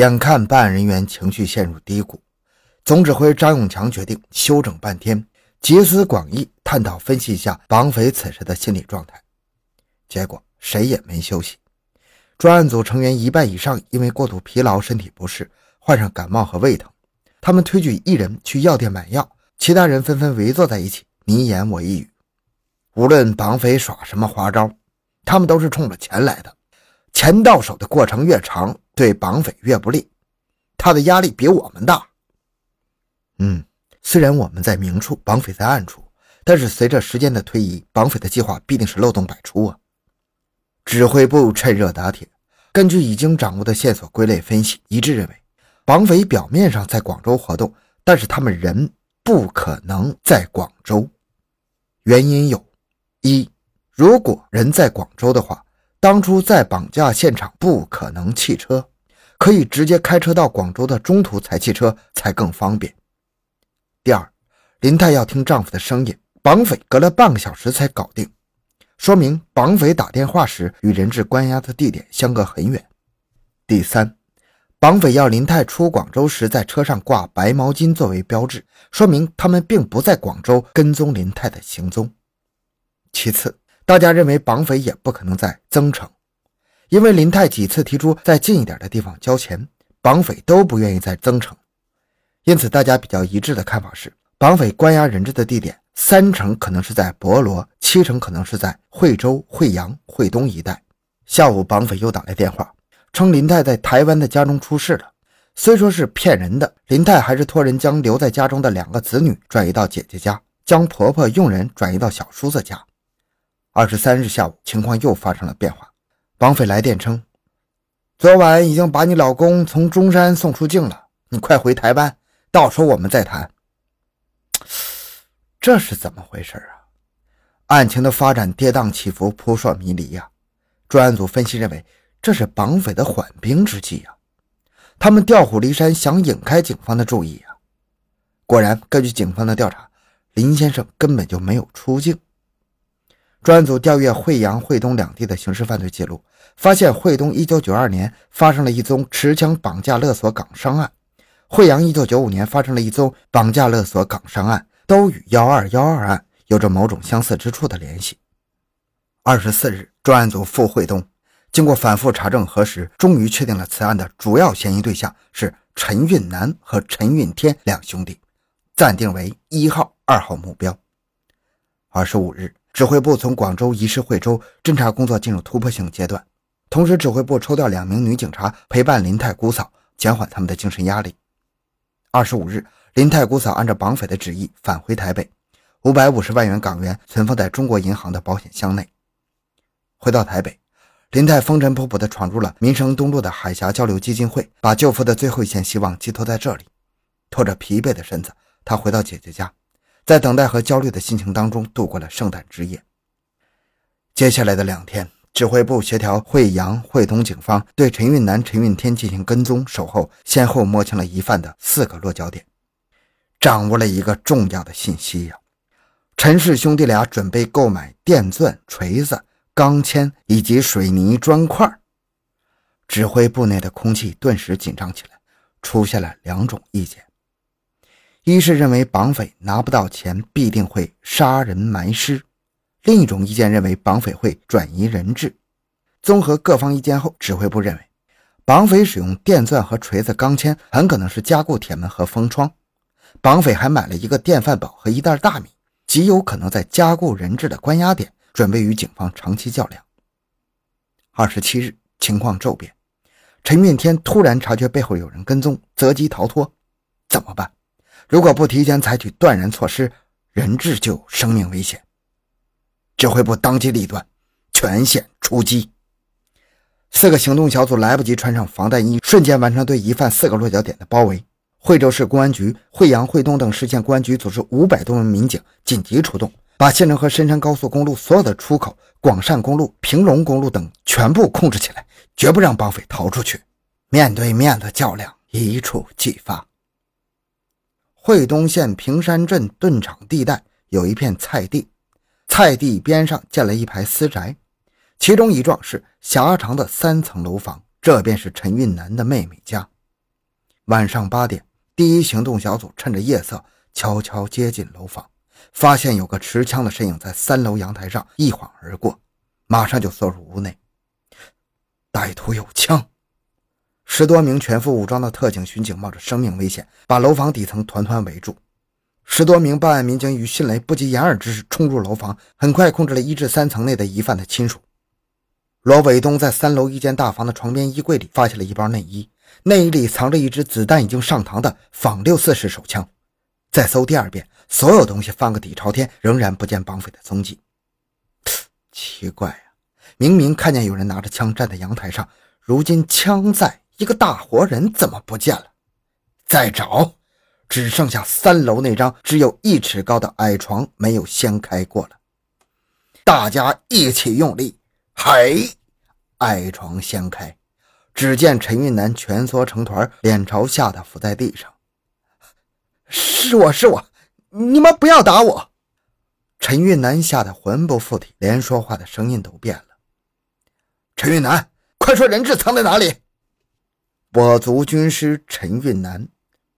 眼看办案人员情绪陷入低谷，总指挥张永强决定休整半天，集思广益，探讨分析一下绑匪此时的心理状态。结果谁也没休息，专案组成员一半以上因为过度疲劳、身体不适，患上感冒和胃疼。他们推举一人去药店买药，其他人纷纷围坐在一起，你一言我一语。无论绑匪耍什么花招，他们都是冲着钱来的。钱到手的过程越长，对绑匪越不利，他的压力比我们大。嗯，虽然我们在明处，绑匪在暗处，但是随着时间的推移，绑匪的计划必定是漏洞百出啊！指挥部趁热打铁，根据已经掌握的线索归类分析，一致认为，绑匪表面上在广州活动，但是他们人不可能在广州。原因有：一，如果人在广州的话。当初在绑架现场不可能弃车，可以直接开车到广州的中途才弃车才更方便。第二，林太要听丈夫的声音，绑匪隔了半个小时才搞定，说明绑匪打电话时与人质关押的地点相隔很远。第三，绑匪要林太出广州时在车上挂白毛巾作为标志，说明他们并不在广州跟踪林太的行踪。其次。大家认为绑匪也不可能在增城，因为林泰几次提出在近一点的地方交钱，绑匪都不愿意在增城。因此，大家比较一致的看法是，绑匪关押人质的地点三成可能是在博罗，七成可能是在惠州、惠阳、惠东一带。下午，绑匪又打来电话，称林泰在台湾的家中出事了。虽说是骗人的，林泰还是托人将留在家中的两个子女转移到姐姐家，将婆婆佣人转移到小叔子家。二十三日下午，情况又发生了变化。绑匪来电称，昨晚已经把你老公从中山送出境了，你快回台湾，到时候我们再谈。这是怎么回事啊？案情的发展跌宕起伏，扑朔迷离呀。专案组分析认为，这是绑匪的缓兵之计呀。他们调虎离山，想引开警方的注意呀。果然，根据警方的调查，林先生根本就没有出境。专案组调阅惠阳、惠东两地的刑事犯罪记录，发现惠东1992年发生了一宗持枪绑架勒索港商案，惠阳1995年发生了一宗绑架勒索港商案，都与幺二幺二案有着某种相似之处的联系。二十四日，专案组赴惠东，经过反复查证核实，终于确定了此案的主要嫌疑对象是陈运南和陈运天两兄弟，暂定为一号、二号目标。二十五日。指挥部从广州移师惠州，侦查工作进入突破性阶段。同时，指挥部抽调两名女警察陪伴林太姑嫂，减缓他们的精神压力。二十五日，林太姑嫂按照绑匪的旨意返回台北，五百五十万元港元存放在中国银行的保险箱内。回到台北，林太风尘仆仆地闯入了民生东路的海峡交流基金会，把舅父的最后一线希望寄托在这里。拖着疲惫的身子，他回到姐姐家。在等待和焦虑的心情当中度过了圣诞之夜。接下来的两天，指挥部协调惠阳、惠东警方对陈运南、陈运天进行跟踪守候，先后摸清了疑犯的四个落脚点，掌握了一个重要的信息呀：陈氏兄弟俩准备购买电钻、锤子、钢钎以及水泥砖块。指挥部内的空气顿时紧张起来，出现了两种意见。一是认为绑匪拿不到钱，必定会杀人埋尸；另一种意见认为绑匪会转移人质。综合各方意见后，指挥部认为，绑匪使用电钻和锤子、钢钎，很可能是加固铁门和封窗。绑匪还买了一个电饭煲和一袋大米，极有可能在加固人质的关押点，准备与警方长期较量。二十七日，情况骤变，陈运天突然察觉背后有人跟踪，择机逃脱，怎么办？如果不提前采取断然措施，人质就有生命危险。指挥部当机立断，全线出击。四个行动小组来不及穿上防弹衣，瞬间完成对疑犯四个落脚点的包围。惠州市公安局、惠阳、惠东等市县公安局组织五百多名民警紧急出动，把县城和深山高速公路所有的出口、广善公路、平隆公路等全部控制起来，绝不让绑匪逃出去。面对面的较量一触即发。惠东县平山镇顿场地带有一片菜地，菜地边上建了一排私宅，其中一幢是狭长的三层楼房，这便是陈运南的妹妹家。晚上八点，第一行动小组趁着夜色悄悄接近楼房，发现有个持枪的身影在三楼阳台上一晃而过，马上就缩入屋内。歹徒有枪，十多名全副武装的特警巡警冒着生命危险，把楼房底层团团围住。十多名办案民警以迅雷不及掩耳之势冲入楼房，很快控制了一至三层内的疑犯的亲属。罗伟东在三楼一间大房的床边衣柜里发现了一包内衣，内衣里藏着一支子弹已经上膛的仿六四式手枪。再搜第二遍，所有东西翻个底朝天，仍然不见绑匪的踪迹。奇怪呀，明明看见有人拿着枪站在阳台上，如今枪在，一个大活人怎么不见了？再找。只剩下三楼那张只有一尺高的矮床没有掀开过了，大家一起用力，嘿，矮床掀开，只见陈运南蜷缩成团，脸朝下的伏在地上。是我是我，你们不要打我！陈运南吓得魂不附体，连说话的声音都变了。陈运南，快说人质藏在哪里！我族军师陈运南。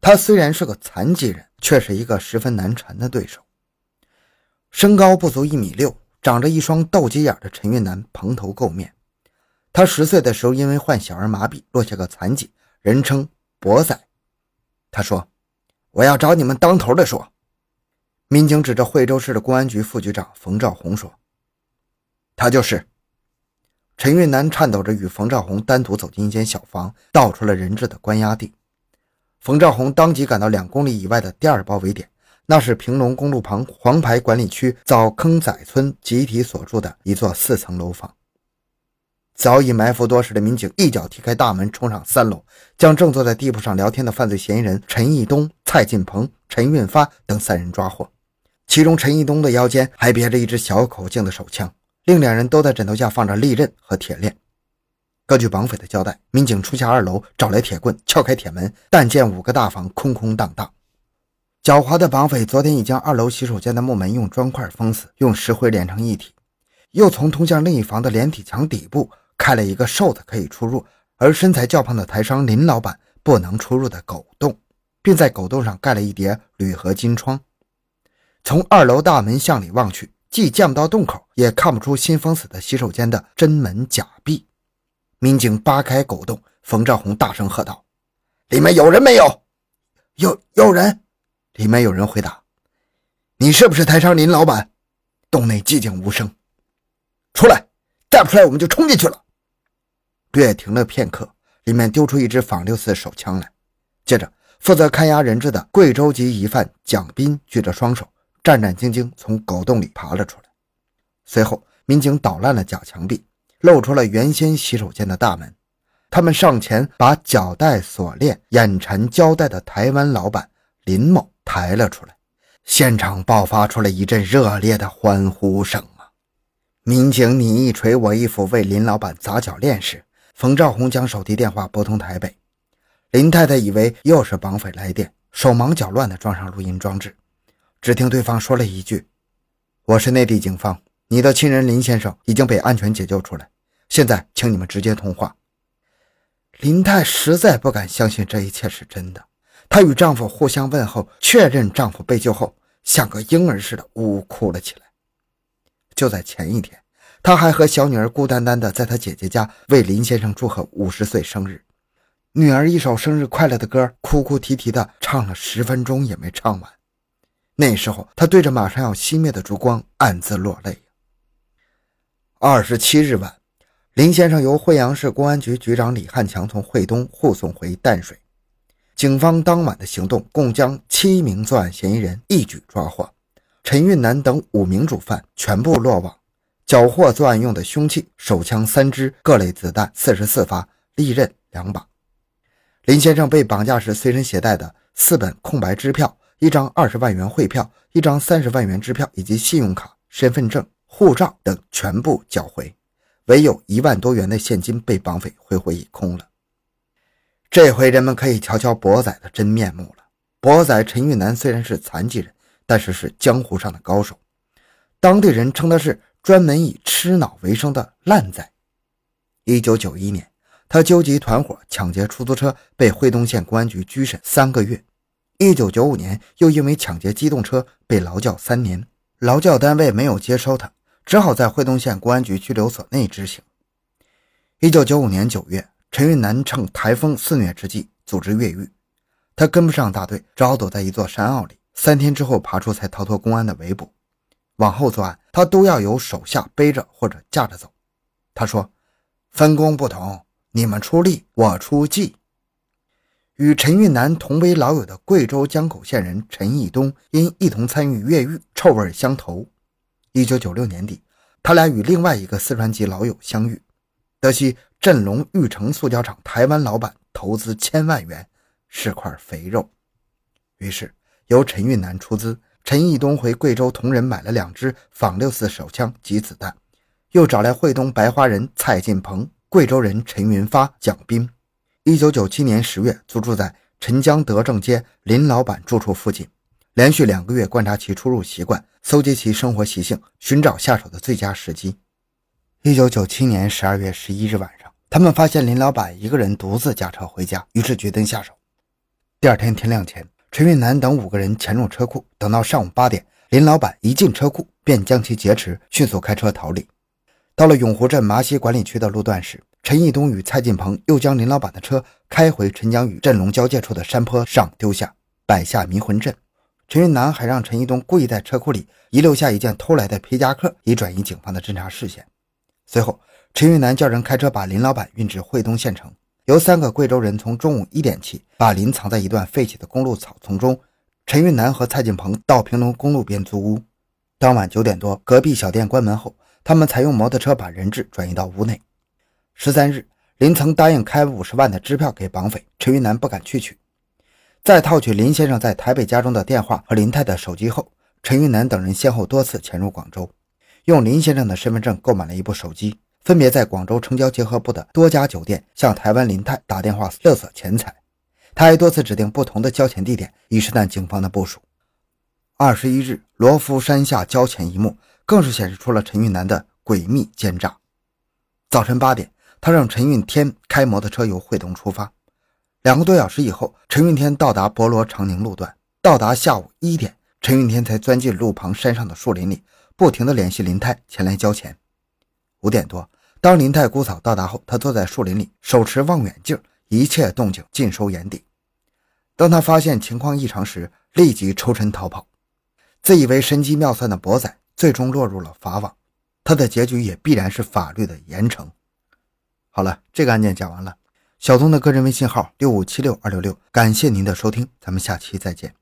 他虽然是个残疾人，却是一个十分难缠的对手。身高不足一米六，长着一双斗鸡眼的陈运南蓬头垢面。他十岁的时候因为患小儿麻痹落下个残疾，人称博仔。他说：“我要找你们当头的说。”民警指着惠州市的公安局副局长冯兆红说：“他就是。”陈运南颤抖着与冯兆红单独走进一间小房，道出了人质的关押地。冯兆红当即赶到两公里以外的第二包围点，那是平龙公路旁黄牌管理区枣坑仔村集体所住的一座四层楼房。早已埋伏多时的民警一脚踢开大门，冲上三楼，将正坐在地铺上聊天的犯罪嫌疑人陈义东、蔡进鹏、陈运发等三人抓获。其中，陈义东的腰间还别着一支小口径的手枪，另两人都在枕头下放着利刃和铁链。根据绑匪的交代，民警初下二楼，找来铁棍撬开铁门，但见五个大房空空荡荡。狡猾的绑匪昨天已将二楼洗手间的木门用砖块封死，用石灰连成一体，又从通向另一房的连体墙底部开了一个瘦子可以出入，而身材较胖的台商林老板不能出入的狗洞，并在狗洞上盖了一叠铝合金窗。从二楼大门向里望去，既见不到洞口，也看不出新封死的洗手间的真门假壁。民警扒开狗洞，冯兆红大声喝道：“里面有人没有？有有人！”里面有人回答：“你是不是台商林老板？”洞内寂静无声。出来！再不出来，我们就冲进去了。略停了片刻，里面丢出一支仿六四手枪来。接着，负责看押人质的贵州籍疑犯蒋斌举着双手，战战兢兢从狗洞里爬了出来。随后，民警捣烂了假墙壁。露出了原先洗手间的大门，他们上前把脚带锁链、眼缠胶带的台湾老板林某抬了出来，现场爆发出了一阵热烈的欢呼声啊！民警你一锤我一斧为林老板砸脚链时，冯兆红将手提电话拨通台北，林太太以为又是绑匪来电，手忙脚乱地装上录音装置，只听对方说了一句：“我是内地警方，你的亲人林先生已经被安全解救出来。”现在，请你们直接通话。林太实在不敢相信这一切是真的，她与丈夫互相问候，确认丈夫被救后，像个婴儿似的呜呜哭了起来。就在前一天，她还和小女儿孤单单的在她姐姐家为林先生祝贺五十岁生日，女儿一首生日快乐的歌，哭哭啼啼的唱了十分钟也没唱完。那时候，他对着马上要熄灭的烛光暗自落泪。二十七日晚。林先生由惠阳市公安局局长李汉强从惠东护送回淡水。警方当晚的行动共将七名作案嫌疑人一举抓获，陈运南等五名主犯全部落网，缴获作案用的凶器：手枪三支，各类子弹四十四发，利刃两把。林先生被绑架时随身携带的四本空白支票、一张二十万元汇票、一张三十万元支票以及信用卡、身份证、护照等全部缴回。唯有一万多元的现金被绑匪挥霍一空了。这回人们可以瞧瞧博仔的真面目了。博仔陈玉南虽然是残疾人，但是是江湖上的高手，当地人称他是专门以吃脑为生的烂仔。一九九一年，他纠集团伙抢劫出租车，被惠东县公安局拘审三个月。一九九五年，又因为抢劫机动车被劳教三年，劳教单位没有接收他，只好在惠东县公安局拘留所内执行。一九九五年九月，陈运南趁台风肆虐之际组织越狱，他跟不上大队，只好躲在一座山坳里。三天之后爬出，才逃脱公安的围捕。往后作案，他都要有手下背着或者架着走。他说：“分工不同，你们出力，我出计。”与陈运南同为老友的贵州江口县人陈义东，因一同参与越狱，臭味相投。一九九六年底，他俩与另外一个四川籍老友相遇，得悉振龙玉成塑胶厂台湾老板投资千万元，是块肥肉。于是由陈运南出资，陈义东回贵州同仁买了两支仿六四手枪及子弹，又找来惠东白花人蔡进鹏、贵州人陈云发、蒋斌。一九九七年十月，租住在陈江德政街林老板住处附近，连续两个月观察其出入习惯，搜集其生活习性，寻找下手的最佳时机。一九九七年十二月十一日晚上，他们发现林老板一个人独自驾车回家，于是决定下手。第二天天亮前，陈运南等五个人潜入车库，等到上午八点，林老板一进车库，便将其劫持，迅速开车逃离。到了永湖镇麻溪管理区的路段时，陈义东与蔡进鹏又将林老板的车开回陈江与镇龙交界处的山坡上丢下，摆下迷魂阵。陈运南还让陈义东故意在车库里遗留下一件偷来的皮夹克，以转移警方的侦查视线。随后，陈运南叫人开车把林老板运至惠东县城，由三个贵州人从中午一点起把林藏在一段废弃的公路草丛中。陈运南和蔡进鹏到平龙公路边租屋。当晚九点多，隔壁小店关门后，他们才用摩托车把人质转移到屋内。十三日，林曾答应开五十万的支票给绑匪，陈云南不敢去取。在套取林先生在台北家中的电话和林太的手机后，陈云南等人先后多次潜入广州，用林先生的身份证购买了一部手机，分别在广州城郊结合部的多家酒店向台湾林太打电话勒索钱财。他还多次指定不同的交钱地点，以试探警方的部署。二十一日，罗浮山下交钱一幕，更是显示出了陈云南的诡秘奸诈。早晨八点。他让陈运天开摩托车由惠东出发，两个多小时以后，陈运天到达博罗长宁路段。到达下午一点，陈运天才钻进路旁山上的树林里，不停地联系林泰前来交钱。五点多，当林泰姑嫂到达后，他坐在树林里，手持望远镜，一切动静尽收眼底。当他发现情况异常时，立即抽身逃跑。自以为神机妙算的博仔，最终落入了法网，他的结局也必然是法律的严惩。好了，这个案件讲完了。小东的个人微信号六五七六二六六，感谢您的收听，咱们下期再见。